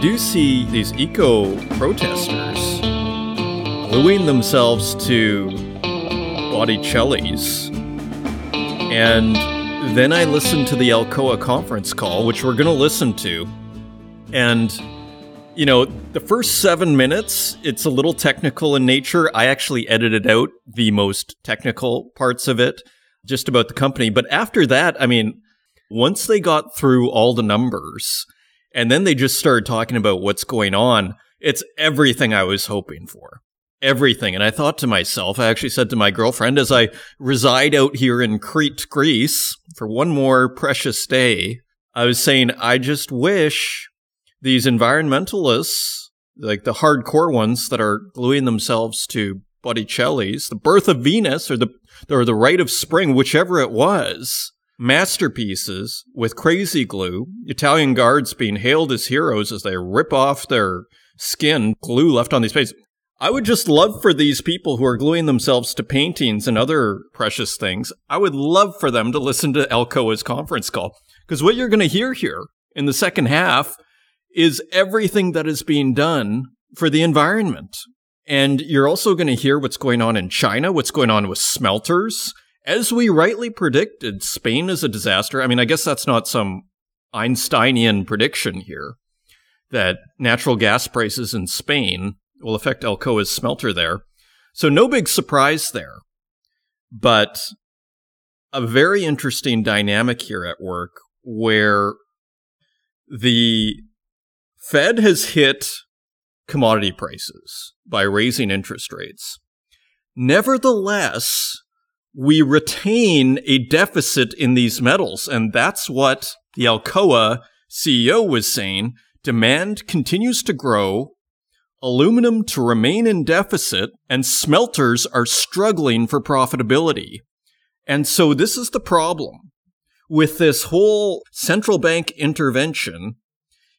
Do see these eco protesters gluing themselves to Botticelli's. And then I listened to the Alcoa conference call, which we're going to listen to. And, you know, the first seven minutes, it's a little technical in nature. I actually edited out the most technical parts of it, just about the company. But after that, I mean, once they got through all the numbers, and then they just started talking about what's going on. It's everything I was hoping for. Everything. And I thought to myself, I actually said to my girlfriend as I reside out here in Crete, Greece for one more precious day, I was saying, I just wish these environmentalists, like the hardcore ones that are gluing themselves to Botticelli's, the birth of Venus or the, or the rite of spring, whichever it was, masterpieces with crazy glue, Italian guards being hailed as heroes as they rip off their skin, glue left on these pages. I would just love for these people who are gluing themselves to paintings and other precious things, I would love for them to listen to Alcoa's conference call. Because what you're going to hear here in the second half is everything that is being done for the environment. And you're also going to hear what's going on in China, what's going on with smelters, as we rightly predicted, Spain is a disaster. I mean, I guess that's not some Einsteinian prediction here that natural gas prices in Spain will affect Alcoa's smelter there. So, no big surprise there. But a very interesting dynamic here at work where the Fed has hit commodity prices by raising interest rates. Nevertheless, we retain a deficit in these metals. And that's what the Alcoa CEO was saying. Demand continues to grow, aluminum to remain in deficit, and smelters are struggling for profitability. And so this is the problem with this whole central bank intervention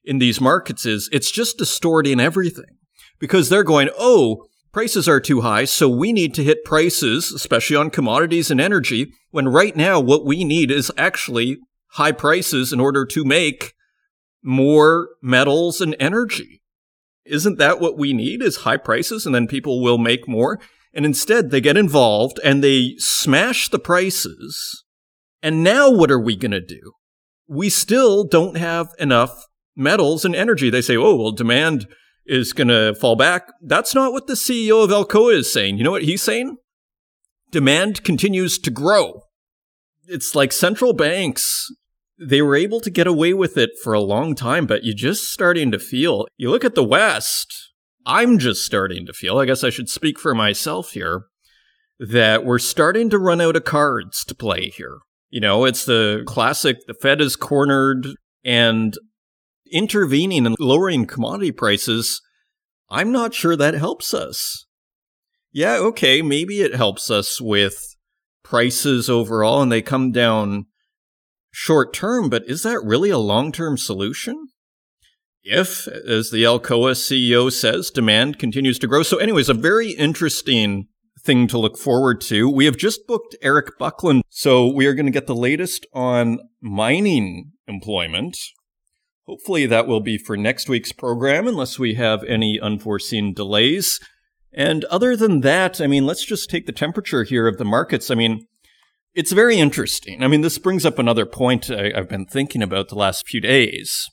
in these markets is it's just distorting everything because they're going, oh, prices are too high, so we need to hit prices, especially on commodities and energy, when right now what we need is actually high prices in order to make more metals and energy. Isn't that what we need is high prices and then people will make more? And instead they get involved and they smash the prices. And now what are we going to do? We still don't have enough metals and energy. They say, oh, well, demand is going to fall back. That's not what the CEO of Alcoa is saying. You know what he's saying? Demand continues to grow. It's like central banks, they were able to get away with it for a long time, but you're just starting to feel. You look at the West, I'm just starting to feel, I guess I should speak for myself here, that we're starting to run out of cards to play here. You know, it's the classic the Fed is cornered, and intervening and lowering commodity prices, I'm not sure that helps us. Yeah, okay, maybe it helps us with prices overall and they come down short term, but is that really a long term solution? If, as the Alcoa CEO says, demand continues to grow. So, anyways, a very interesting thing to look forward to. We have just booked Eric Buckland, so we are going to get the latest on mining employment, Hopefully, that will be for next week's program, unless we have any unforeseen delays. And other than that, I mean, let's just take the temperature here of the markets. I mean, it's very interesting. I mean, this brings up another point I, have been thinking about the last few days,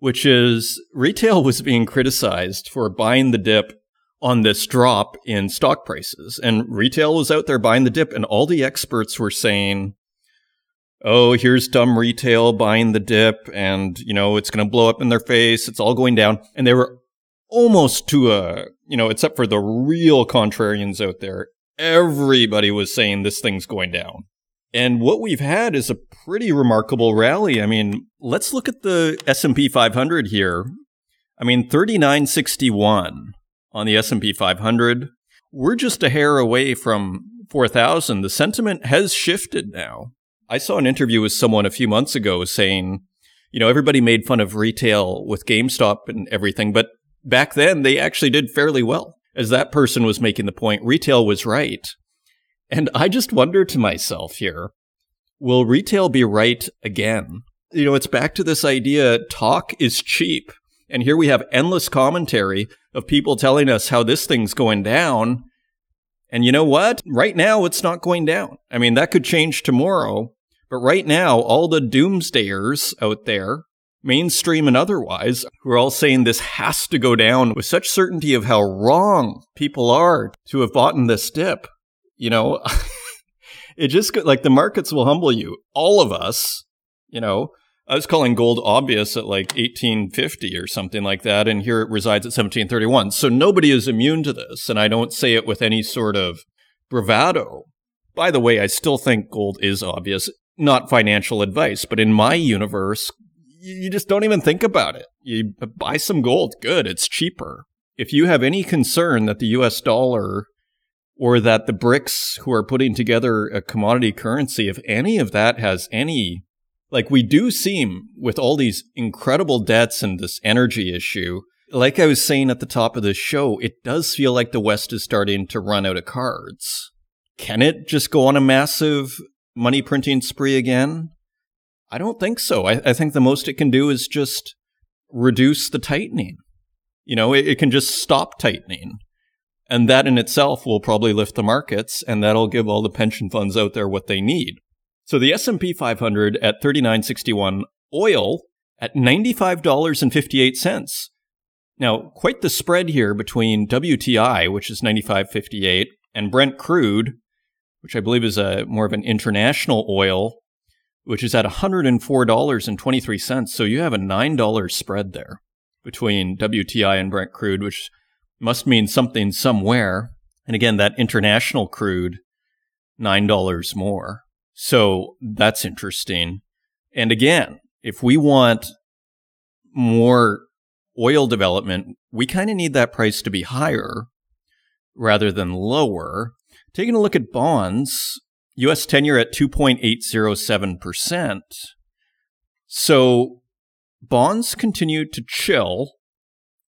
which is retail was being criticized for buying the dip on this drop in stock prices. And retail was out there buying the dip, and all the experts were saying, oh, here's dumb retail buying the dip and, you know, it's going to blow up in their face. It's all going down. And they were almost to a, you know, except for the real contrarians out there, everybody was saying this thing's going down. And what we've had is a pretty remarkable rally. I mean, let's look at the S&P 500 here. I mean, 3961 on the S&P 500. We're just a hair away from 4000. The sentiment has shifted now. I saw an interview with someone a few months ago saying, you know, everybody made fun of retail with GameStop and everything, but back then they actually did fairly well. As that person was making the point, retail was right. And I just wonder to myself here, will retail be right again? You know, it's back to this idea talk is cheap. And here we have endless commentary of people telling us how this thing's going down. And you know what? Right now, it's not going down. I mean, that could change tomorrow. But right now, all the doomsdayers out there, mainstream and otherwise, who are all saying this has to go down with such certainty of how wrong people are to have bought in this dip. You know, it just like the markets will humble you. All of us, you know, I was calling gold obvious at like 1850 or something like that, and here it resides at 1731. So nobody is immune to this, and I don't say it with any sort of bravado. By the way, I still think gold is obvious, not financial advice, but in my universe, you just don't even think about it. You buy some gold, good, it's cheaper. If you have any concern that the US dollar or that the BRICS who are putting together a commodity currency, if any of that has any like we do seem with all these incredible debts and this energy issue, like I was saying at the top of this show, it does feel like the West is starting to run out of cards. Can it just go on a massive money printing spree again? I don't think so. I, I think the most it can do is just reduce the tightening. You know, it, it can just stop tightening. And that in itself will probably lift the markets and that'll give all the pension funds out there what they need. So the S&P 500 at 3961, oil at $95.58. Now, quite the spread here between WTI, which is 95.58, and Brent crude, which I believe is a more of an international oil, which is at $104.23. So you have a $9 spread there between WTI and Brent crude, which must mean something somewhere. And again, that international crude, $9 more. So that's interesting. And again, if we want more oil development, we kind of need that price to be higher rather than lower. Taking a look at bonds, US tenure at 2.807%. So bonds continue to chill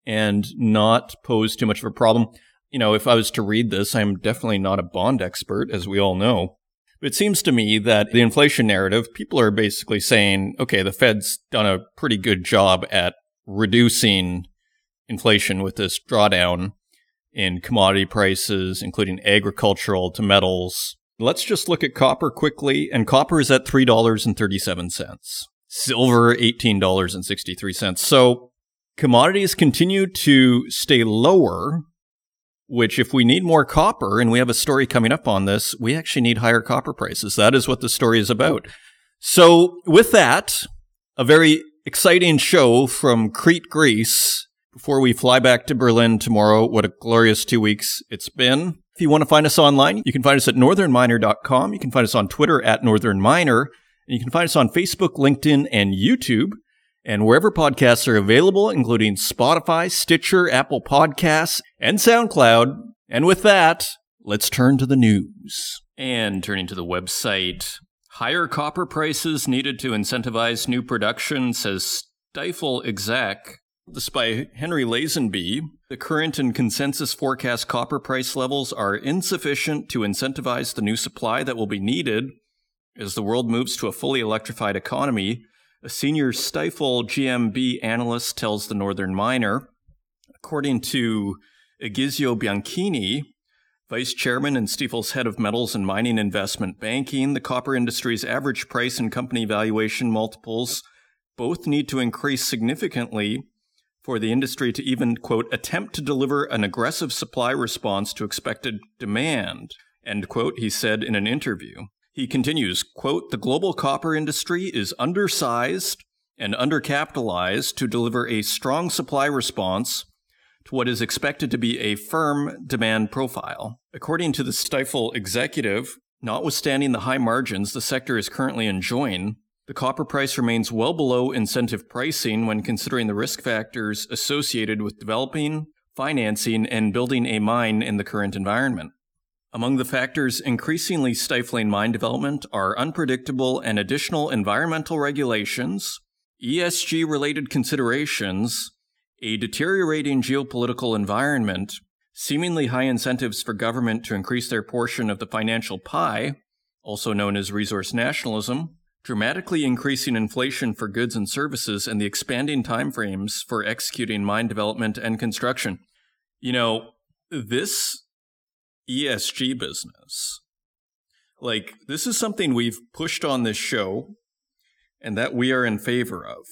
and not pose too much of a problem. You know, if I was to read this, I'm definitely not a bond expert, as we all know. But it seems to me that the inflation narrative, people are basically saying, okay, the Fed's done a pretty good job at reducing inflation with this drawdown in commodity prices, including agricultural to metals. Let's just look at copper quickly, and copper is at $3.37. Silver, $18.63. So commodities continue to stay lower which if we need more copper, and we have a story coming up on this, we actually need higher copper prices. That is what the story is about. So with that, a very exciting show from Crete, Greece. Before we fly back to Berlin tomorrow, what a glorious two weeks it's been. If you want to find us online, you can find us at northernminer.com. You can find us on Twitter at northernminer. And you can find us on Facebook, LinkedIn, and YouTube and wherever podcasts are available, including Spotify, Stitcher, Apple Podcasts, and SoundCloud. And with that, let's turn to the news. And turning to the website, higher copper prices needed to incentivize new production, says Stifel exec. This by Henry Lazenby. The current and consensus forecast copper price levels are insufficient to incentivize the new supply that will be needed as the world moves to a fully electrified economy a senior Stifel GMP analyst tells the Northern Miner. According to Egizio Bianchini, vice chairman and Stifel's head of metals and mining investment banking, the copper industry's average price and company valuation multiples both need to increase significantly for the industry to even, quote, attempt to deliver an aggressive supply response to expected demand, end quote, he said in an interview. He continues, quote, the global copper industry is undersized and undercapitalized to deliver a strong supply response to what is expected to be a firm demand profile. According to the Stifel executive, notwithstanding the high margins the sector is currently enjoying, the copper price remains well below incentive pricing when considering the risk factors associated with developing, financing, and building a mine in the current environment. Among the factors increasingly stifling mine development are unpredictable and additional environmental regulations, ESG related considerations, a deteriorating geopolitical environment, seemingly high incentives for government to increase their portion of the financial pie, also known as resource nationalism, dramatically increasing inflation for goods and services and the expanding timeframes for executing mine development and construction. You know, this ESG business, like, this is something we've pushed on this show and that we are in favor of.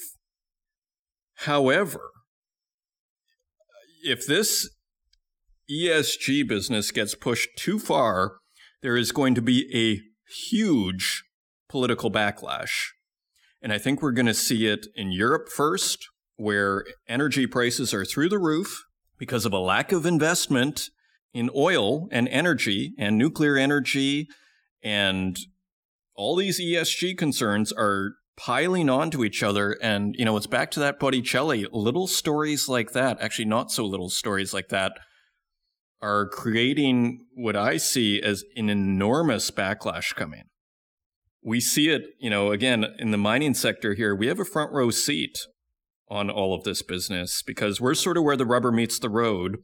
However, if this ESG business gets pushed too far, there is going to be a huge political backlash. And I think we're going to see it in Europe first, where energy prices are through the roof because of a lack of investment in oil and energy and nuclear energy. And all these ESG concerns are piling onto each other. And, you know, it's back to that Botticelli. Little stories like that, actually, not so little stories like that, are creating what I see as an enormous backlash coming. We see it, you know, again, in the mining sector here, we have a front row seat on all of this business because we're sort of where the rubber meets the road,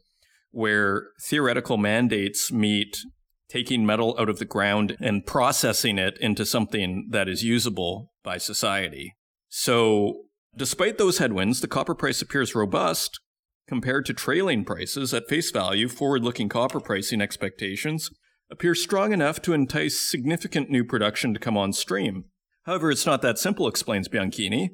where theoretical mandates meet taking metal out of the ground and processing it into something that is usable by society. So, despite those headwinds, the copper price appears robust compared to trailing prices at face value. Forward looking copper pricing expectations appear strong enough to entice significant new production to come on stream. However, it's not that simple, explains Bianchini.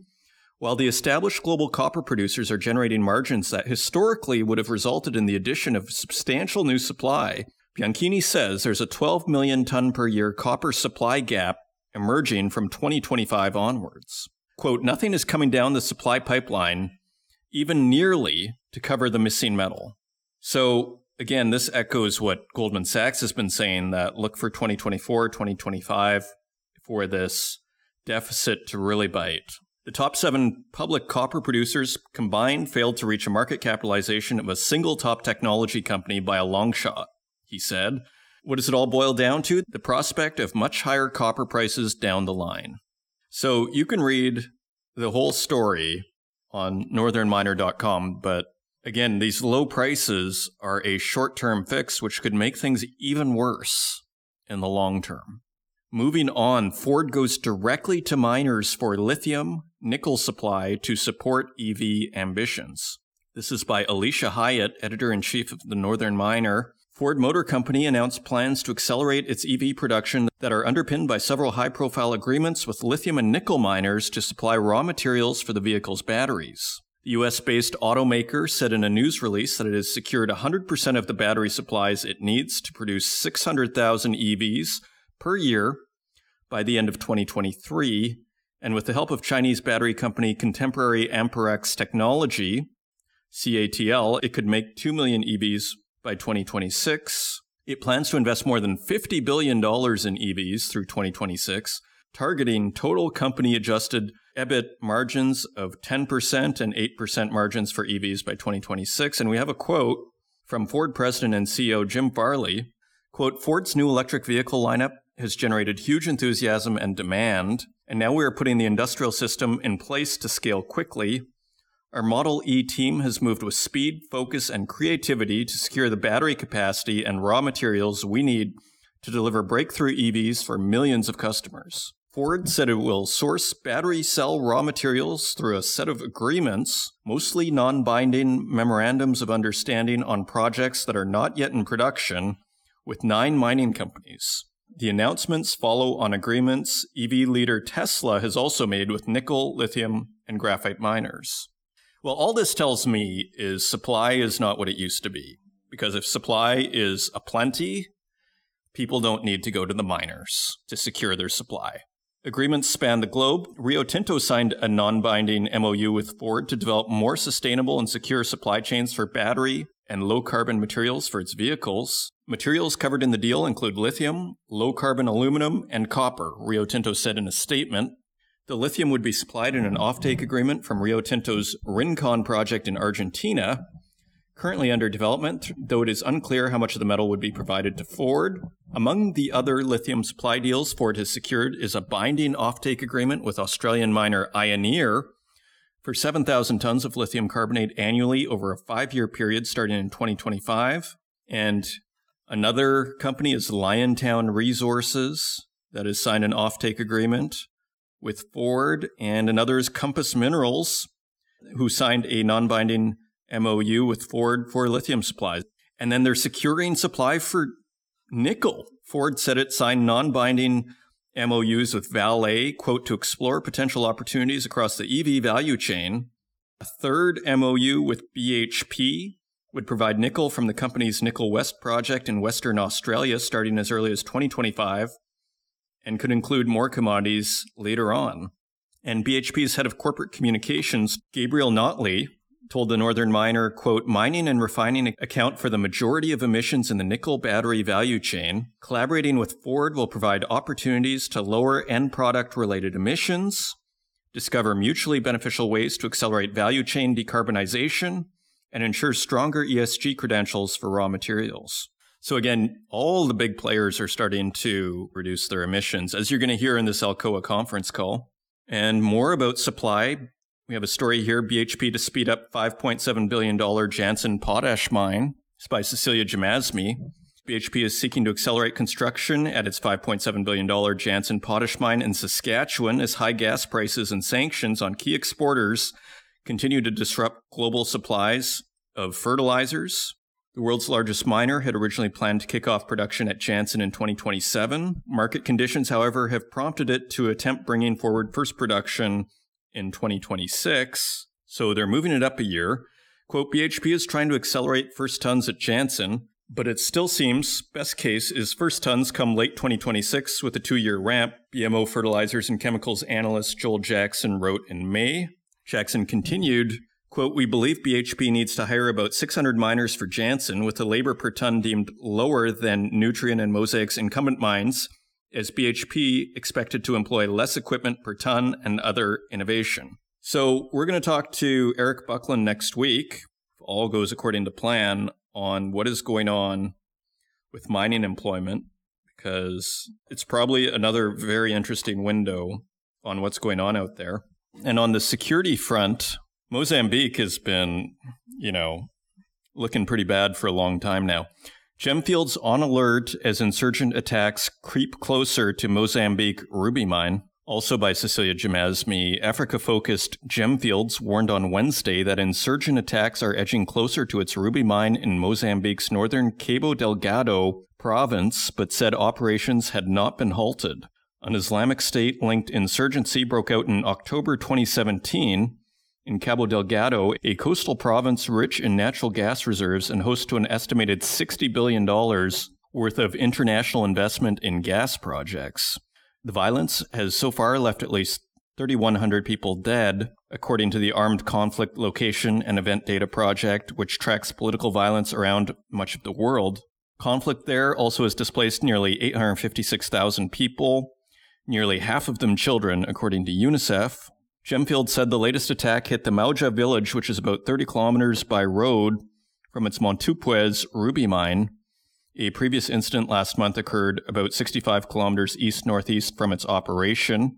While the established global copper producers are generating margins that historically would have resulted in the addition of substantial new supply, Bianchini says there's a 12 million ton per year copper supply gap emerging from 2025 onwards. Quote, nothing is coming down the supply pipeline even nearly to cover the missing metal. So again, this echoes what Goldman Sachs has been saying that look for 2024, 2025 for this deficit to really bite. The top seven public copper producers combined failed to reach a market capitalization of a single top technology company by a long shot he said. What does it all boil down to? The prospect of much higher copper prices down the line. So you can read the whole story on northernminer.com, but again, these low prices are a short term fix, which could make things even worse in the long term. Moving on, Ford goes directly to miners for lithium nickel supply to support EV ambitions. This is by Alisha Hiyate, editor in chief of the Northern Miner. Ford Motor Company announced plans to accelerate its EV production that are underpinned by several high profile agreements with lithium and nickel miners to supply raw materials for the vehicle's batteries. The US based automaker said in a news release that it has secured 100% of the battery supplies it needs to produce 600,000 EVs per year by the end of 2023. And with the help of Chinese battery company Contemporary Amperex Technology, CATL, it could make 2 million EVs by 2026. It plans to invest more than $50 billion in EVs through 2026, targeting total company adjusted EBIT margins of 10% and 8% margins for EVs by 2026. And we have a quote from Ford president and CEO Jim Farley. Quote, Ford's new electric vehicle lineup has generated huge enthusiasm and demand, and now we are putting the industrial system in place to scale quickly our Model E team has moved with speed, focus, and creativity to secure the battery capacity and raw materials we need to deliver breakthrough EVs for millions of customers. Ford said it will source battery cell raw materials through a set of agreements, mostly non binding memorandums of understanding on projects that are not yet in production, with nine mining companies. The announcements follow on agreements EV leader Tesla has also made with nickel, lithium, and graphite miners. Well, all this tells me is supply is not what it used to be. Because if supply is aplenty, people don't need to go to the miners to secure their supply. Agreements span the globe. Rio Tinto signed a non binding MOU with Ford to develop more sustainable and secure supply chains for battery and low carbon materials for its vehicles. Materials covered in the deal include lithium, low carbon aluminum, and copper, Rio Tinto said in a statement. The lithium would be supplied in an offtake agreement from Rio Tinto's Rincon project in Argentina, currently under development, though it is unclear how much of the metal would be provided to Ford. Among the other lithium supply deals Ford has secured is a binding offtake agreement with Australian miner Ioneer for 7,000 tons of lithium carbonate annually over a five year period starting in 2025. And another company is Liontown Resources that has signed an offtake agreement with Ford, and another is Compass Minerals, who signed a non binding MOU with Ford for lithium supplies. And then they're securing supply for nickel. Ford said it signed non binding MOUs with Vale, quote, to explore potential opportunities across the EV value chain. A third MOU with BHP would provide nickel from the company's Nickel West project in Western Australia starting as early as 2025 and could include more commodities later on. And BHP's head of corporate communications, Gabriel Notley, told the Northern Miner, quote, mining and refining account for the majority of emissions in the nickel battery value chain. Collaborating with Ford will provide opportunities to lower end product related emissions, discover mutually beneficial ways to accelerate value chain decarbonization, and ensure stronger ESG credentials for raw materials. So again, all the big players are starting to reduce their emissions, as you're going to hear in this Alcoa conference call. And more about supply. We have a story here BHP to speed up $5.7 billion Jansen potash mine. It's by Cecilia Jamasmie. BHP is seeking to accelerate construction at its $5.7 billion Jansen potash mine in Saskatchewan as high gas prices and sanctions on key exporters continue to disrupt global supplies of fertilizers. The world's largest miner had originally planned to kick off production at Jansen in 2027. Market conditions, however, have prompted it to attempt bringing forward first production in 2026. So they're moving it up a year. Quote, BHP is trying to accelerate first tons at Jansen, but it still seems best case is first tons come late 2026 with a two year ramp, BMO fertilizers and chemicals analyst Joel Jackson wrote in May. Jackson continued, quote, We believe BHP needs to hire about 600 miners for Jansen with the labor per ton deemed lower than Nutrien and Mosaic's incumbent mines, as BHP expected to employ less equipment per ton and other innovation. So we're going to talk to Eric Buckland next week, if all goes according to plan, on what is going on with mining employment, because it's probably another very interesting window on what's going on out there. And on the security front, Mozambique has been, you know, looking pretty bad for a long time now. Gemfields on alert as insurgent attacks creep closer to Mozambique ruby mine. Also by Cecilia Jamasmie, Africa focused Gemfields warned on Wednesday that insurgent attacks are edging closer to its ruby mine in Mozambique's northern Cabo Delgado province, but said operations had not been halted. An Islamic State linked insurgency broke out in October 2017 in Cabo Delgado, a coastal province rich in natural gas reserves and host to an estimated $60 billion worth of international investment in gas projects. The violence has so far left at least 3,100 people dead, according to the Armed Conflict Location and Event Data Project, which tracks political violence around much of the world. Conflict there also has displaced nearly 856,000 people, nearly half of them children, according to UNICEF. Gemfield said the latest attack hit the Mauja village, which is about 30 kilometers by road from its Montepuez ruby mine. A previous incident last month occurred about 65 kilometers east northeast from its operation,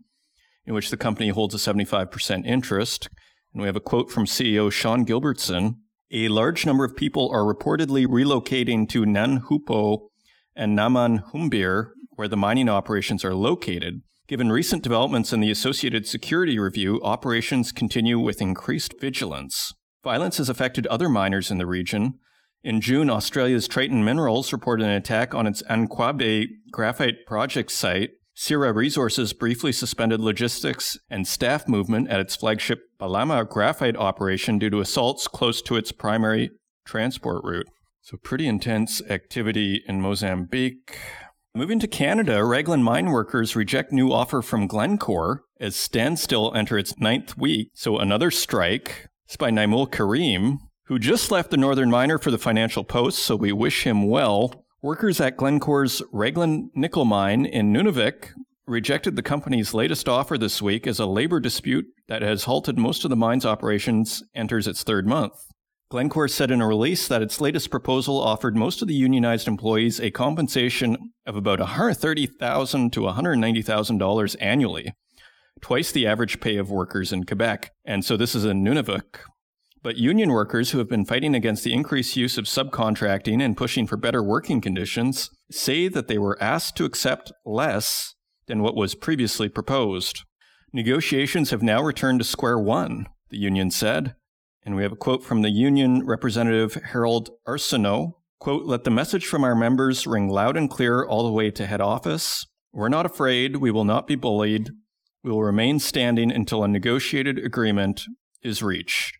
in which the company holds a 75% interest. And we have a quote from CEO Sean Gilbertson. A large number of people are reportedly relocating to Nanhupo and Namanhumbir, where the mining operations are located. Given recent developments in the Associated Security Review, operations continue with increased vigilance. Violence has affected other miners in the region. In June, Australia's Triton Minerals reported an attack on its Ancuabe graphite project site. Syrah Resources briefly suspended logistics and staff movement at its flagship Balama graphite operation due to assaults close to its primary transport route. So, pretty intense activity in Mozambique. Moving to Canada, Raglan mine workers reject new offer from Glencore as standstill enter its ninth week. So, another strike. It's by Naimul Karim, who just left the Northern Miner for the Financial Post, so we wish him well. Workers at Glencore's Raglan nickel mine in Nunavik rejected the company's latest offer this week as a labor dispute that has halted most of the mine's operations enters its third month. Glencore said in a release that its latest proposal offered most of the unionized employees a compensation of about 130,000 to $190,000 annually, twice the average pay of workers in Quebec. And so this is in Nunavik. But union workers who have been fighting against the increased use of subcontracting and pushing for better working conditions say that they were asked to accept less than what was previously proposed. Negotiations have now returned to square one, the union said. And we have a quote from the union representative Harold Arsenault. Quote, let the message from our members ring loud and clear all the way to head office. We're not afraid. We will not be bullied. We will remain standing until a negotiated agreement is reached.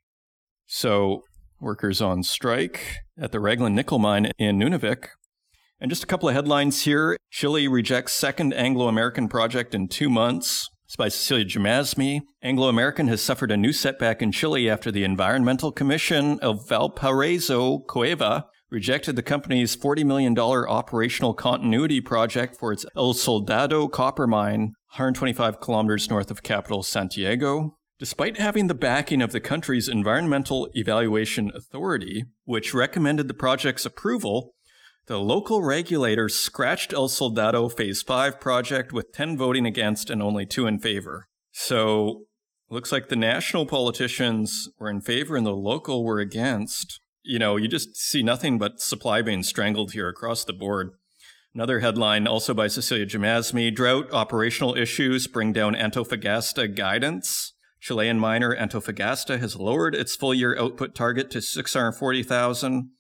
So, workers on strike at the Raglan nickel mine in Nunavik. And just a couple of headlines here. Chile rejects second Anglo American project in two months. It's by Cecilia Jamasmie. Anglo American has suffered a new setback in Chile after the Environmental Commission of Valparaiso Cueva rejected the company's $40 million operational continuity project for its El Soldado copper mine, 125 kilometers north of capital Santiago. Despite having the backing of the country's Environmental Evaluation Authority, which recommended the project's approval, the local regulator scratched El Soldado Phase 5 project with 10 voting against and only 2 in favor. So, looks like the national politicians were in favor and the local were against. You know, you just see nothing but supply being strangled here across the board. Another headline, also by Cecilia Jamasmie Drought operational issues bring down Antofagasta guidance. Chilean miner Antofagasta has lowered its full year output target to 640,000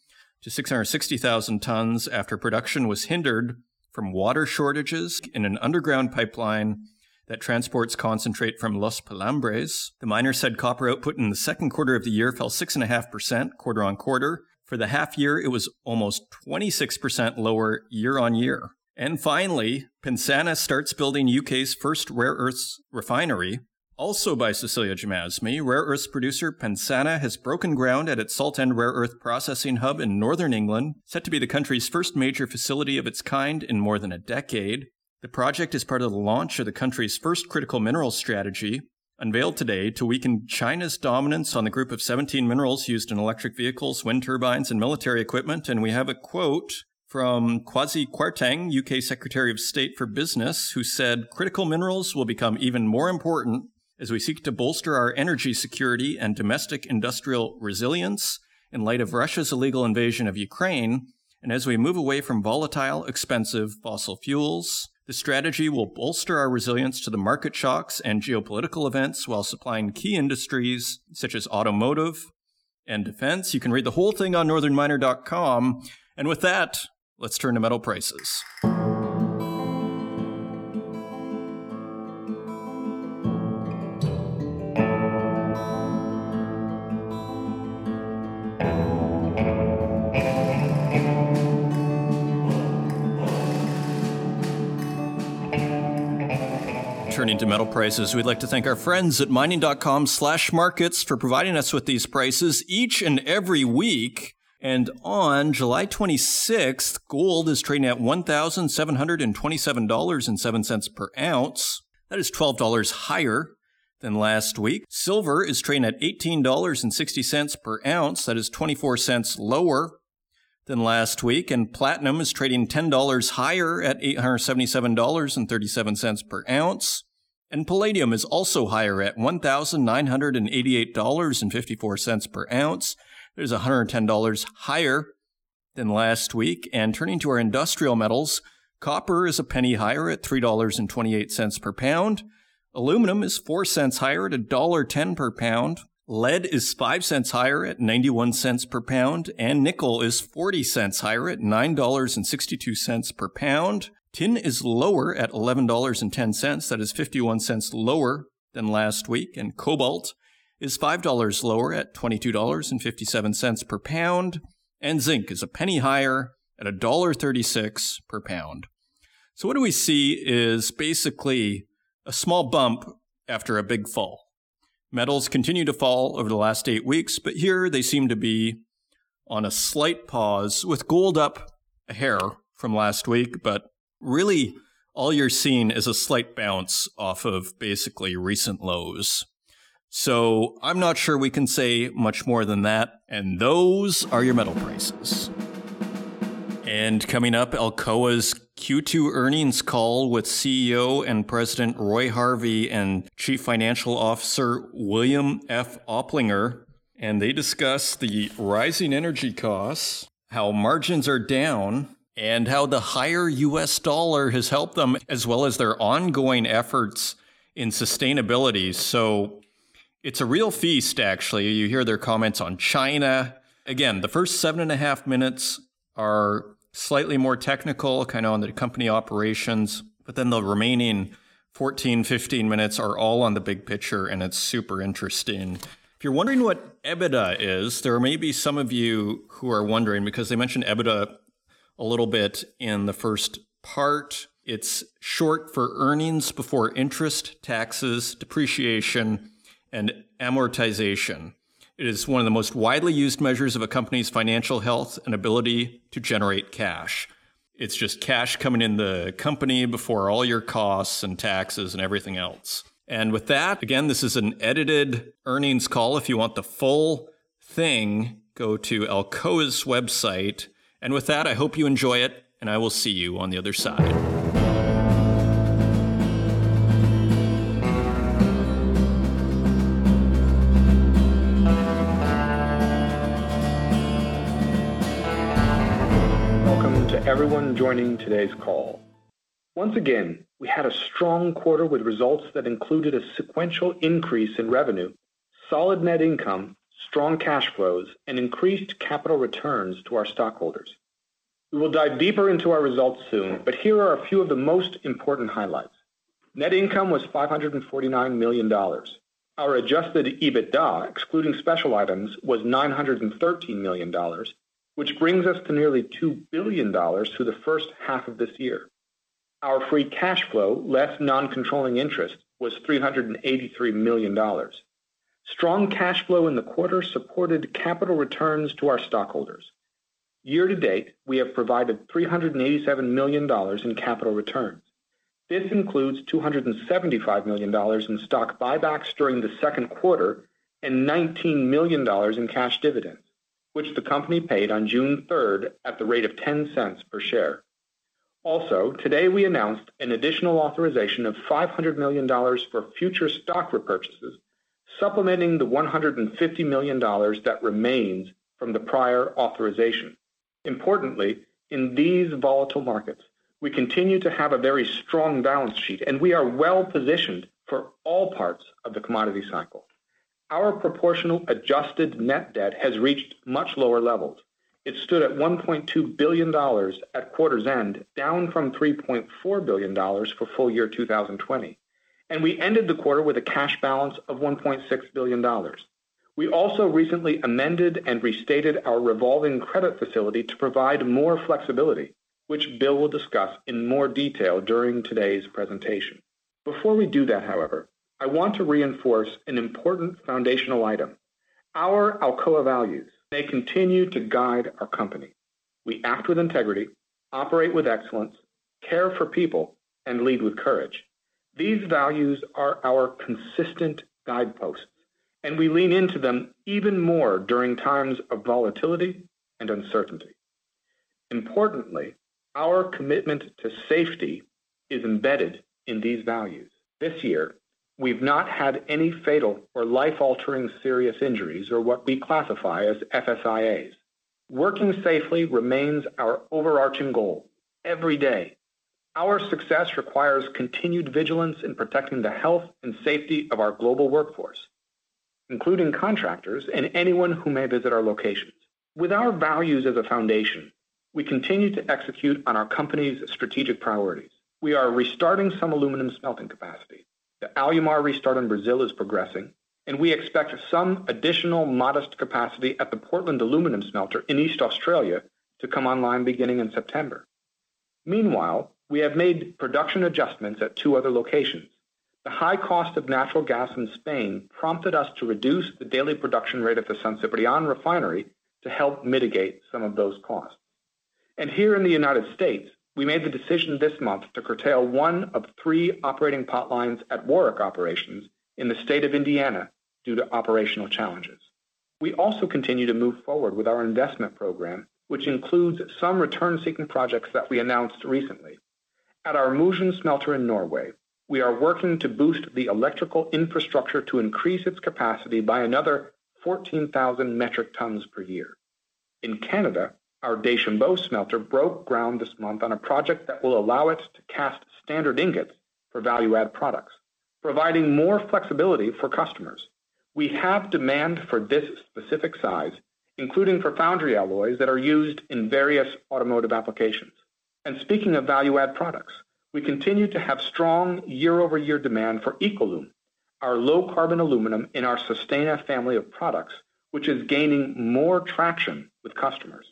to 660,000 tons after production was hindered from water shortages in an underground pipeline that transports concentrate from Los Pelambres. The miner said copper output in the second quarter of the year fell 6.5% quarter on quarter. For the half year, it was almost 26% lower year on year. And finally, Pensana starts building UK's first rare earths refinery also by Cecilia Jamasmie, rare earths producer Pensana has broken ground at its salt Saltend Rare Earth Processing Hub in northern England, set to be the country's first major facility of its kind in more than a decade. The project is part of the launch of the country's first critical minerals strategy, unveiled today to weaken China's dominance on the group of 17 minerals used in electric vehicles, wind turbines, and military equipment. And we have a quote from Kwasi Kwarteng, UK Secretary of State for Business, who said critical minerals will become even more important as we seek to bolster our energy security and domestic industrial resilience in light of Russia's illegal invasion of Ukraine, and as we move away from volatile, expensive fossil fuels. The strategy will bolster our resilience to the market shocks and geopolitical events while supplying key industries such as automotive and defense. You can read the whole thing on northernminer.com. And with that, let's turn to metal prices. Turning to metal prices, we'd like to thank our friends at mining.com slash markets for providing us with these prices each and every week. And on July 26th, gold is trading at $1,727.07 per ounce. That is $12 higher than last week. Silver is trading at $18.60 per ounce. That is 24 cents lower than last week. And platinum is trading $10 higher at $877.37 per ounce. And palladium is also higher at $1,988.54 per ounce. There's $110 higher than last week. And turning to our industrial metals, copper is a penny higher at $3.28 per pound. Aluminum is 4 cents higher at $1.10 per pound. Lead is 5 cents higher at 91 cents per pound, and nickel is 40 cents higher at $9.62 per pound. Tin is lower at $11.10, that is 51 cents lower than last week, and cobalt is $5 lower at $22.57 per pound, and zinc is a penny higher at $1.36 per pound. So what do we see is basically a small bump after a big fall. Metals continue to fall over the last eight weeks, but here they seem to be on a slight pause, with gold up a hair from last week, but really all you're seeing is a slight bounce off of basically recent lows. So I'm not sure we can say much more than that, and those are your metal prices. And coming up, Alcoa's Q2 earnings call with CEO and President Roy Harvey and Chief Financial Officer William F. Oplinger. And they discuss the rising energy costs, how margins are down, and how the higher US dollar has helped them, as well as their ongoing efforts in sustainability. So it's a real feast, actually. You hear their comments on China. Again, the first seven and a half minutes are slightly more technical, kind of on the company operations, but then the remaining 14, 15 minutes are all on the big picture, and it's super interesting. If you're wondering what EBITDA is, there may be some of you who are wondering because they mentioned EBITDA a little bit in the first part. It's short for earnings before interest, taxes, depreciation, and amortization. It is one of the most widely used measures of a company's financial health and ability to generate cash. It's just cash coming in the company before all your costs and taxes and everything else. And with that, again, this is an edited earnings call. If you want the full thing, go to Alcoa's website. And with that, I hope you enjoy it, and I will see you on the other side. Welcome to everyone joining today's call. Once again, we had a strong quarter with results that included a sequential increase in revenue, solid net income, strong cash flows, and increased capital returns to our stockholders. We will dive deeper into our results soon, but here are a few of the most important highlights. Net income was $549 million. Our adjusted EBITDA, excluding special items, was $913 million, which brings us to nearly $2 billion through the first half of this year. Our free cash flow, less non-controlling interest, was $383 million. Strong cash flow in the quarter supported capital returns to our stockholders. Year to date, we have provided $387 million in capital returns. This includes $275 million in stock buybacks during the second quarter and $19 million in cash dividends which the company paid on June 3rd at the rate of $0.10 per share. Also, today we announced an additional authorization of $500 million for future stock repurchases, supplementing the $150 million that remains from the prior authorization. Importantly, in these volatile markets, we continue to have a very strong balance sheet, and we are well-positioned for all parts of the commodity cycle. Our proportional adjusted net debt has reached much lower levels. It stood at $1.2 billion at quarter's end, down from $3.4 billion for full year 2020. And we ended the quarter with a cash balance of $1.6 billion. We also recently amended and restated our revolving credit facility to provide more flexibility, which Bill will discuss in more detail during today's presentation. Before we do that, however, I want to reinforce an important foundational item. Our Alcoa values, they continue to guide our company. We act with integrity, operate with excellence, care for people, and lead with courage. These values are our consistent guideposts, and we lean into them even more during times of volatility and uncertainty. Importantly, our commitment to safety is embedded in these values. This year, We've not had any fatal or life-altering serious injuries or what we classify as FSIAs. Working safely remains our overarching goal every day. Our success requires continued vigilance in protecting the health and safety of our global workforce, including contractors and anyone who may visit our locations. With our values as a foundation, we continue to execute on our company's strategic priorities. We are restarting some aluminum smelting capacity. The Alumar restart in Brazil is progressing, and we expect some additional modest capacity at the Portland aluminum smelter in East Australia to come online beginning in September. Meanwhile, we have made production adjustments at two other locations. The high cost of natural gas in Spain prompted us to reduce the daily production rate at the San Ciprián refinery to help mitigate some of those costs. And here in the United States, we made the decision this month to curtail one of three operating potlines at Warrick operations in the state of Indiana due to operational challenges. We also continue to move forward with our investment program, which includes some return-seeking projects that we announced recently. At our Mosjøen smelter in Norway, we are working to boost the electrical infrastructure to increase its capacity by another 14,000 metric tons per year. In Canada, our Deschambault smelter broke ground this month on a project that will allow it to cast standard ingots for value-add products. providing more flexibility for customers. We have demand for this specific size, including for foundry alloys that are used in various automotive applications. And speaking of value-add products, we continue to have strong year-over-year demand for EcoLum, our low-carbon aluminum in our Sustana family of products, which is gaining more traction with customers.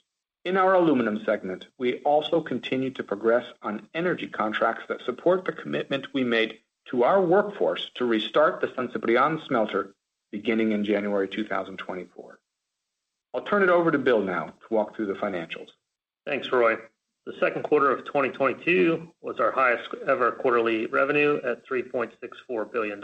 In our aluminum segment, we also continue to progress on energy contracts that support the commitment we made to our workforce to restart the San Ciprián smelter beginning in January 2024. I'll turn it over to Bill now to walk through the financials. Thanks, Roy. The second quarter of 2022 was our highest ever quarterly revenue at $3.64 billion.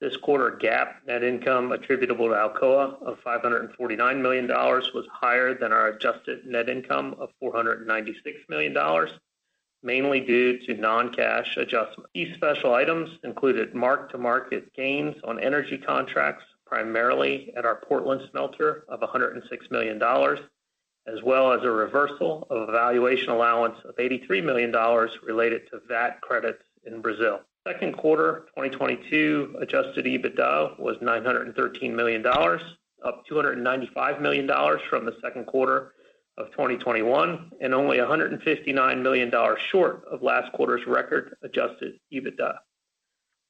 This quarter GAAP net income attributable to Alcoa of $549 million was higher than our adjusted net income of $496 million, mainly due to non-cash adjustments. These special items included mark-to-market gains on energy contracts, primarily at our Portland smelter of $106 million, as well as a reversal of a valuation allowance of $83 million related to VAT credits in Brazil. Second quarter 2022 adjusted EBITDA was $913 million, up $295 million from the second quarter of 2021, and only $159 million short of last quarter's record adjusted EBITDA.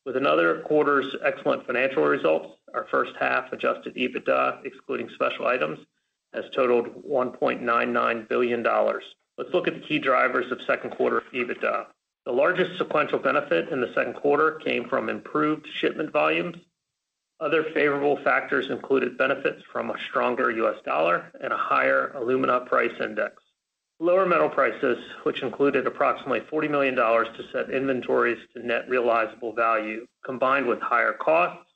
With another quarter's excellent financial results, our first half adjusted EBITDA, excluding special items, has totaled $1.99 billion. Let's look at the key drivers of second quarter EBITDA. The largest sequential benefit in the second quarter came from improved shipment volumes. Other favorable factors included benefits from a stronger US dollar and a higher alumina price index. Lower metal prices, which included approximately $40 million to set inventories to net realizable value, combined with higher costs,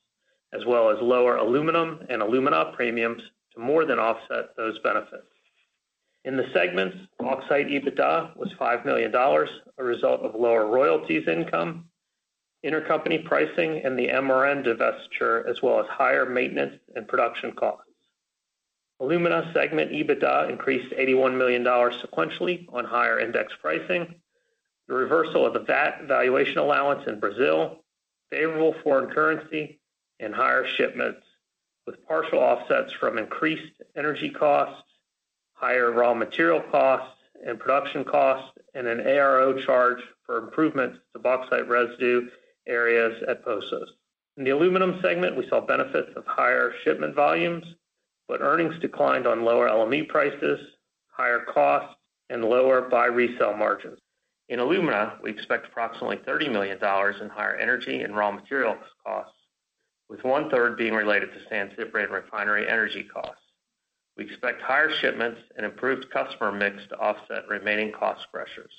as well as lower aluminum and alumina premiums to more than offset those benefits. In the segments, Bauxite EBITDA was $5 million, a result of lower royalties income, intercompany pricing, and the MRN divestiture, as well as higher maintenance and production costs. Alumina segment EBITDA increased $81 million sequentially on higher index pricing, the reversal of the VAT valuation allowance in Brazil, favorable foreign currency, and higher shipments, with partial offsets from increased energy costs, higher raw material costs and production costs, and an ARO charge for improvements to bauxite residue areas at Poços. In the aluminum segment, we saw benefits of higher shipment volumes, but earnings declined on lower LME prices, higher costs, and lower buy-resell margins. In alumina, we expect approximately $30 million in higher energy and raw materials costs, with one-third being related to San Ciprián refinery energy costs. We expect higher shipments and improved customer mix to offset remaining cost pressures.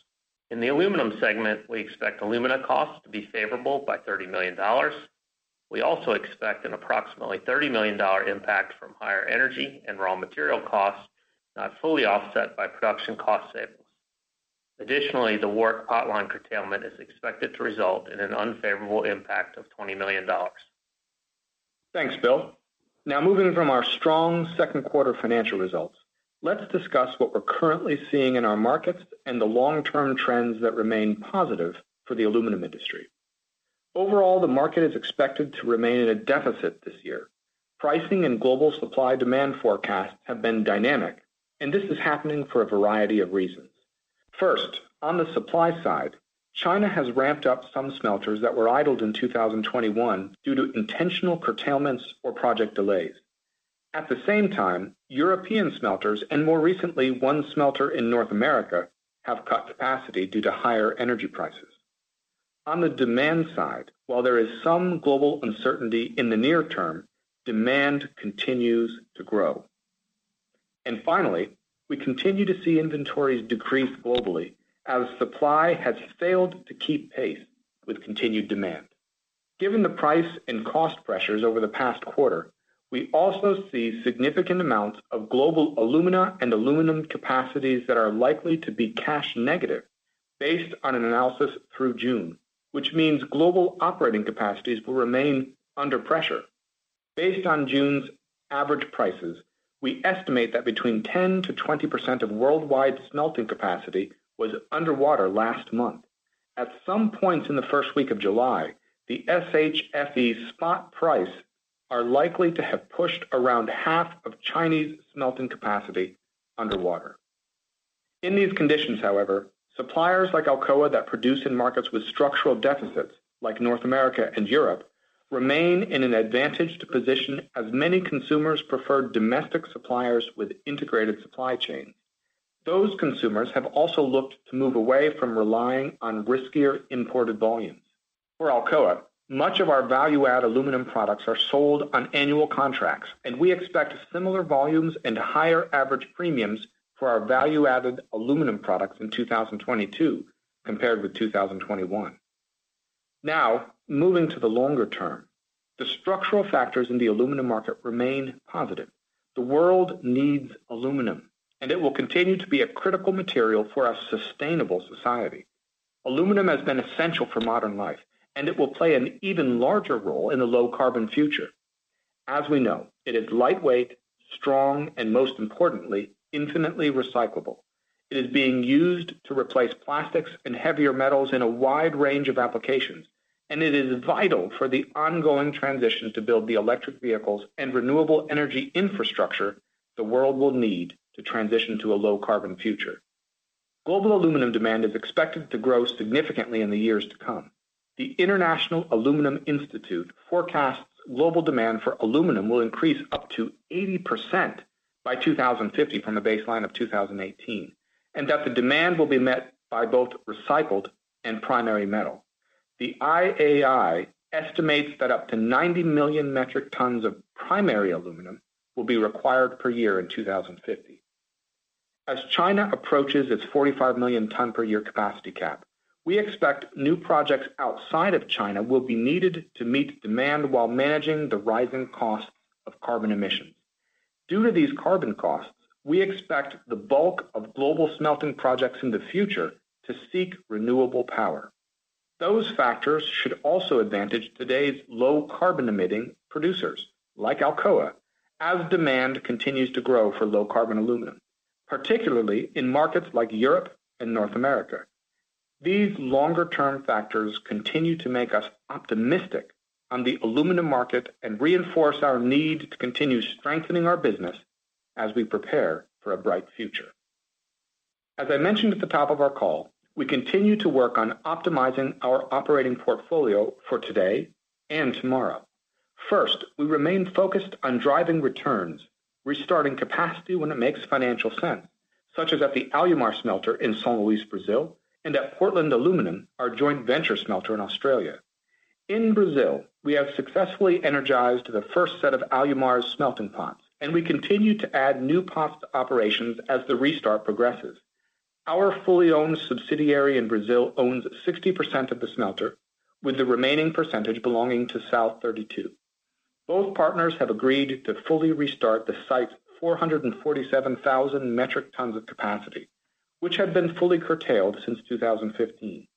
In the aluminum segment, we expect alumina costs to be favorable by $30 million. We also expect an approximately $30 million impact from higher energy and raw material costs, not fully offset by production cost savings. Additionally, the Warrick potline curtailment is expected to result in an unfavorable impact of $20 million. Thanks, Bill. Now moving from our strong second quarter financial results, let's discuss what we're currently seeing in our markets and the long-term trends that remain positive for the aluminum industry. Overall, the market is expected to remain in a deficit this year. Pricing and global supply-demand forecasts have been dynamic, and this is happening for a variety of reasons. First, on the supply side, China has ramped up some smelters that were idled in 2021 due to intentional curtailments or project delays. At the same time, European smelters, and more recently, one smelter in North America, have cut capacity due to higher energy prices. On the demand side, while there is some global uncertainty in the near term, demand continues to grow. And Finally, we continue to see inventories decrease globally as supply has failed to keep pace with continued demand. Given the price and cost pressures over the past quarter, we also see significant amounts of global alumina and aluminum capacities that are likely to be cash negative based on an analysis through June, which means global operating capacities will remain under pressure. Based on June's average prices, we estimate that between 10%-20% of worldwide smelting capacity was underwater last month. At some points in the first week of July, the SHFE spot price are likely to have pushed around half of Chinese smelting capacity underwater. In these conditions, however, suppliers like Alcoa that produce in markets with structural deficits, like North America and Europe, remain in an advantaged position as many consumers prefer domestic suppliers with integrated supply chains. Those consumers have also looked to move away from relying on riskier imported volumes. For Alcoa, much of our value-add aluminum products are sold on annual contracts, and we expect similar volumes and higher average premiums for our value-added aluminum products in 2022 compared with 2021. Now, moving to the longer term, the structural factors in the aluminum market remain positive. The world needs aluminum, and it will continue to be a critical material for a sustainable society. Aluminum has been essential for modern life, and it will play an even larger role in the low carbon future. As we know, it is lightweight, strong, and most importantly, infinitely recyclable. It is being used to replace plastics and heavier metals in a wide range of applications, and it is vital for the ongoing transition to build the electric vehicles and renewable energy infrastructure the world will need to transition to a low carbon future. Global aluminum demand is expected to grow significantly in the years to come. The International Aluminum Institute forecasts global demand for aluminum will increase up to 80% by 2050 from a baseline of 2018, and that the demand will be met by both recycled and primary metal. The IAI estimates that up to 90 million metric tons of primary aluminum will be required per year in 2050. As China approaches its 45 million ton per year capacity cap, we expect new projects outside of China will be needed to meet demand while managing the rising costs of carbon emissions. Due to these carbon costs, we expect the bulk of global smelting projects in the future to seek renewable power. Those factors should also advantage today's low carbon emitting producers, like Alcoa, as demand continues to grow for low carbon aluminum, particularly in markets like Europe and North America. These longer term factors continue to make us optimistic on the aluminum market and reinforce our need to continue strengthening our business as we prepare for a bright future. As I mentioned at the top of our call, we continue to work on optimizing our operating portfolio for today and tomorrow. First, we remain focused on driving returns, restarting capacity when it makes financial sense, such as at the Alumar smelter in São Luís, Brazil, and at Portland Aluminum, our joint venture smelter in Australia. In Brazil, we have successfully energized the first set of Alumar's smelting pots, and we continue to add new pots to operations as the restart progresses. Our fully owned subsidiary in Brazil owns 60% of the smelter, with the remaining percentage belonging to South32. Both partners have agreed to fully restart the site's 447,000 metric tons of capacity, which had been fully curtailed since 2015.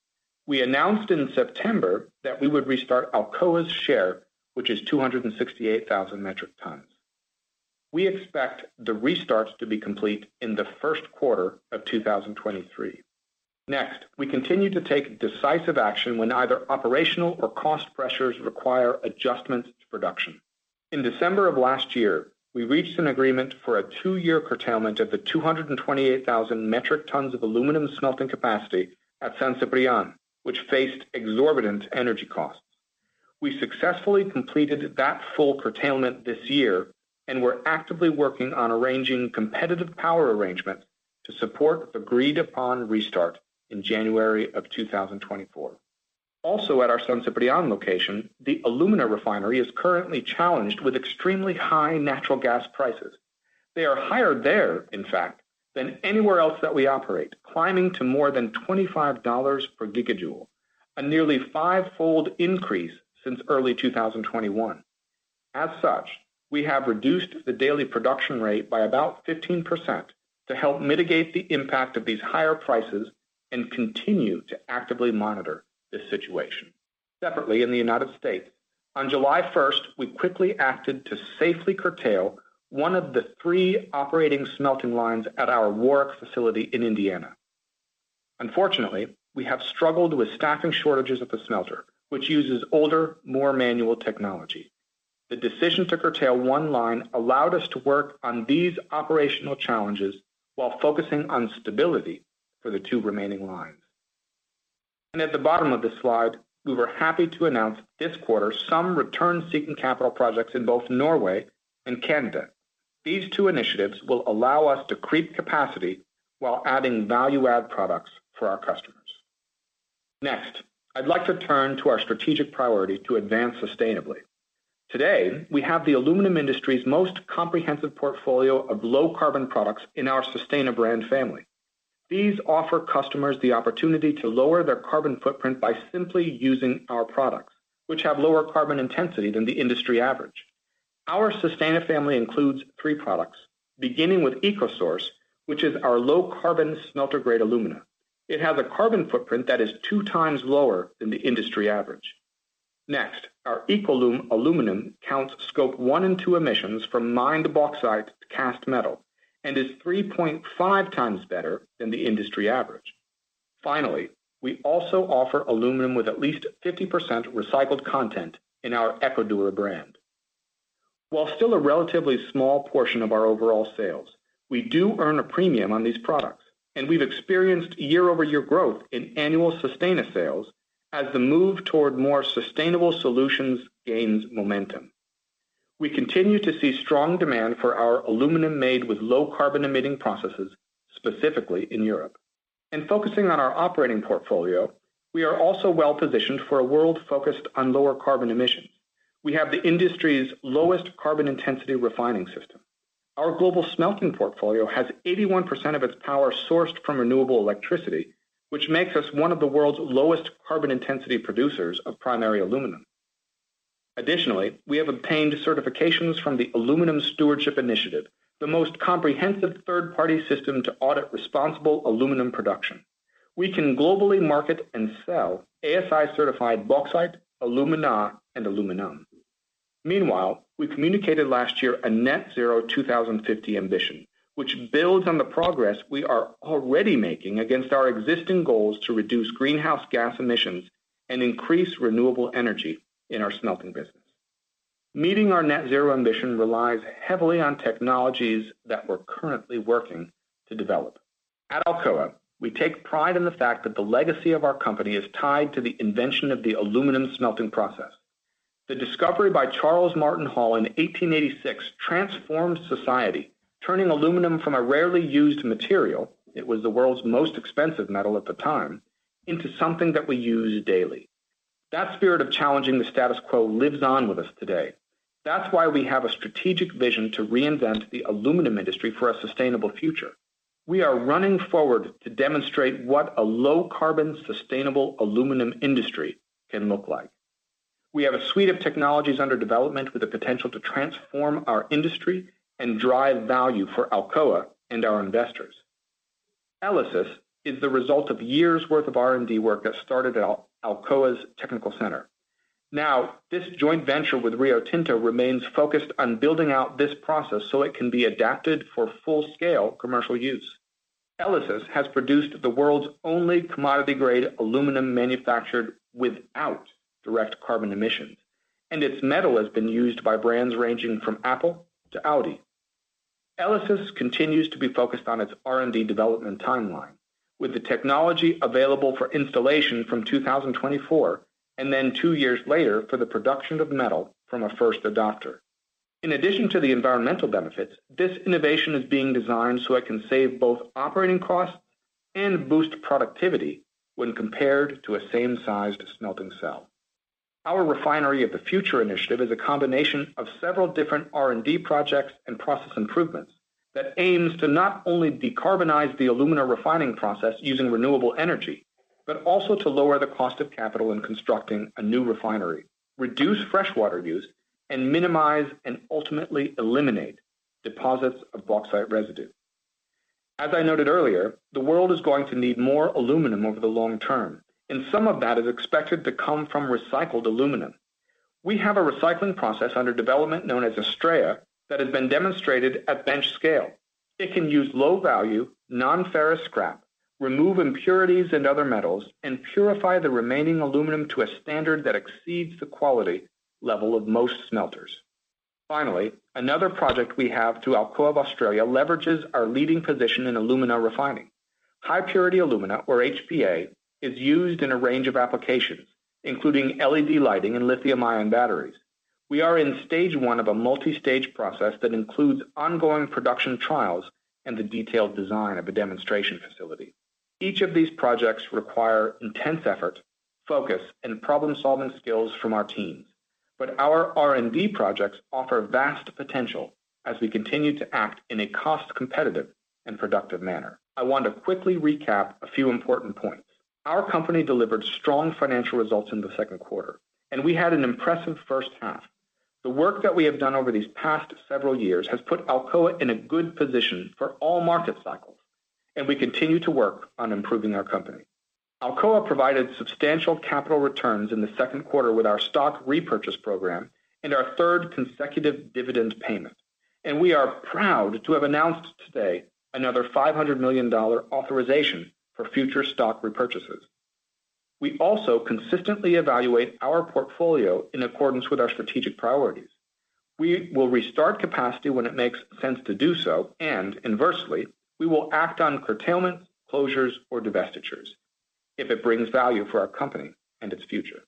We announced in September that we would restart Alcoa's share, which is 268,000 metric tons. We expect the restart to be complete in the first quarter of 2023. Next, we continue to take decisive action when either operational or cost pressures require adjustments production. In December of last year, we reached an agreement for a two-year curtailment of the 228,000 metric tons of aluminum smelting capacity at San Ciprián, which faced exorbitant energy costs. We successfully completed that full curtailment this year and we're actively working on arranging competitive power arrangements to support the agreed-upon restart in January of 2024. Also at our San Ciprián location, the alumina refinery is currently challenged with extremely high natural gas prices. They are higher there, in fact, than anywhere else that we operate, climbing to more than $25 per gigajoule, a nearly five-fold increase since early 2021. As such, we have reduced the daily production rate by about 15% to help mitigate the impact of these higher prices and continue to actively monitor this situation. Separately, in the United States, on July 1st, we quickly acted to safely curtail one of the three operating smelting lines at our Warrick facility in Indiana. Unfortunately, we have struggled with staffing shortages at the smelter, which uses older, more manual technology. The decision to curtail one line allowed us to work on these operational challenges while focusing on stability for the two remaining lines. And at the bottom of this slide, we were happy to announce this quarter some return-seeking capital projects in both Norway and Canada. These two initiatives will allow us to creep capacity while adding value-add products for our customers. Next, I'd like to turn to our strategic priority to advance sustainably. Today, we have the aluminum industry's most comprehensive portfolio of low-carbon products in our Sustana brand family. These offer customers the opportunity to lower their carbon footprint by simply using our products, which have lower carbon intensity than the industry average. Our Sustana family includes three products, beginning with EcoSource, which is our low-carbon smelter-grade alumina. It has a carbon footprint that is two times lower than the industry average. Next, our EcoLum aluminum counts Scope 1 and 2 emissions from mined bauxite to cast metal and is 3.5 times better than the industry average. Finally, we also offer aluminum with at least 50% recycled content in our EcoDura brand. While still a relatively small portion of our overall sales, we do earn a premium on these products, and we've experienced year-over-year growth in annual Sustana sales as the move toward more sustainable solutions gains momentum. We continue to see strong demand for our aluminum made with low carbon emitting processes, specifically in Europe. And focusing on our operating portfolio, we are also well-positioned for a world focused on lower carbon emissions. We have the industry's lowest carbon intensity refining system. Our global smelting portfolio has 81% of its power sourced from renewable electricity, which makes us one of the world's lowest carbon intensity producers of primary aluminum. Additionally, we have obtained certifications from the Aluminium Stewardship Initiative, the most comprehensive third-party system to audit responsible aluminum production. We can globally market and sell ASI-certified bauxite, alumina, and aluminum. Meanwhile, we communicated last year a net zero 2050 ambition, which builds on the progress we are already making against our existing goals to reduce greenhouse gas emissions and increase renewable energy in our smelting business. Meeting our net zero ambition relies heavily on technologies that we're currently working to develop. At Alcoa, we take pride in the fact that the legacy of our company is tied to the invention of the aluminum smelting process. The discovery by Charles Martin Hall in 1886 transformed society, turning aluminum from a rarely used material, it was the world's most expensive metal at the time, into something that we use daily. That spirit of challenging the status quo lives on with us today. That's why we have a strategic vision to reinvent the aluminum industry for a sustainable future. We are running forward to demonstrate what a low-carbon, sustainable aluminum industry can look like. We have a suite of technologies under development with the potential to transform our industry and drive value for Alcoa and our investors. ELYSIS is the result of years' worth of R&D work that started Alcoa's technical center. Now, this joint venture with Rio Tinto remains focused on building out this process so it can be adapted for full-scale commercial use. ELYSIS has produced the world's only commodity-grade aluminum manufactured without direct carbon emissions, and its metal has been used by brands ranging from Apple to Audi. ELYSIS continues to be focused on its R&D development timeline, with the technology available for installation from 2024, and then two years later for the production of metal from a first adopter. In addition to the environmental benefits, this innovation is being designed so it can save both operating costs and boost productivity when compared to a same-sized smelting cell. Our Refinery of the Future initiative is a combination of several different R&D projects and process improvements that aims to not only decarbonize the alumina refining process using renewable energy, but also to lower the cost of capital in constructing a new refinery, reduce freshwater use, and minimize and ultimately eliminate deposits of bauxite residue. As I noted earlier, the world is going to need more aluminum over the long term, and some of that is expected to come from recycled aluminum. We have a recycling process under development known as ASTRAEA that has been demonstrated at bench scale. It can use low-value, non-ferrous scrap, remove impurities and other metals, and purify the remaining aluminum to a standard that exceeds the quality level of most smelters. Finally, another project we have through Alcoa of Australia leverages our leading position in alumina refining. High purity alumina, or HPA, is used in a range of applications, including LED lighting and lithium ion batteries. We are in stage one of a multi-stage process that includes ongoing production trials and the detailed design of a demonstration facility. Each of these projects require intense effort, focus, and problem-solving skills from our teams. But our R&D projects offer vast potential as we continue to act in a cost-competitive and productive manner. I want to quickly recap a few important points. Our company delivered strong financial results in the second quarter, and we had an impressive first half. The work that we have done over these past several years has put Alcoa in a good position for all market cycles and we continue to work on improving our company. Alcoa provided substantial capital returns in the second quarter with our stock repurchase program and our third consecutive dividend payment. And we are proud to have announced today another $500 million authorization for future stock repurchases. We also consistently evaluate our portfolio in accordance with our strategic priorities. We will restart capacity when it makes sense to do so, and inversely, we will act on curtailments, closures, or divestitures if it brings value for our company and its future.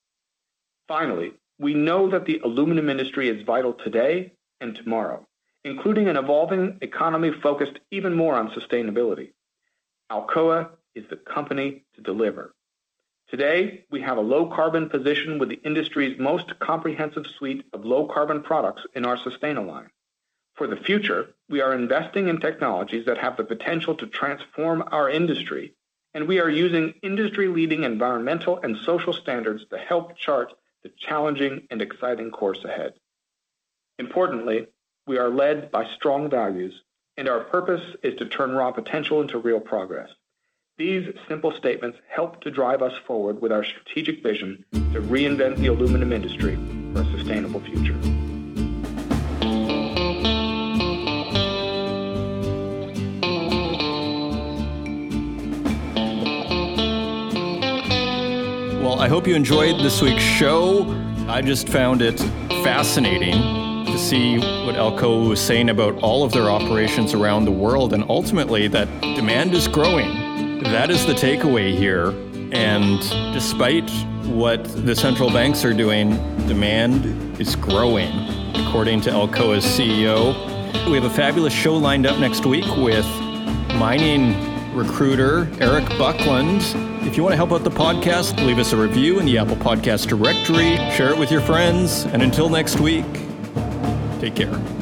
Finally, we know that the aluminum industry is vital today and tomorrow, including an evolving economy focused even more on sustainability. Alcoa is the company to deliver. Today, we have a low carbon position with the industry's most comprehensive suite of low carbon products in our Sustana-line. For the future, we are investing in technologies that have the potential to transform our industry, and we are using industry-leading environmental and social standards to help chart the challenging and exciting course ahead. Importantly, we are led by strong values, and our purpose is to turn raw potential into real progress. These simple statements help to drive us forward with our strategic vision to reinvent the aluminum industry for a sustainable future. Well, I hope you enjoyed this week's show. I just found it fascinating to see what Alcoa was saying about all of their operations around the world and ultimately that demand is growing. That is the takeaway here. And despite what the central banks are doing, demand is growing, according to Alcoa's CEO. We have a fabulous show lined up next week with mining recruiter Eric Buckland if you want to help out the podcast, leave us a review in the Apple Podcast directory, share it with your friends, and until next week, take care.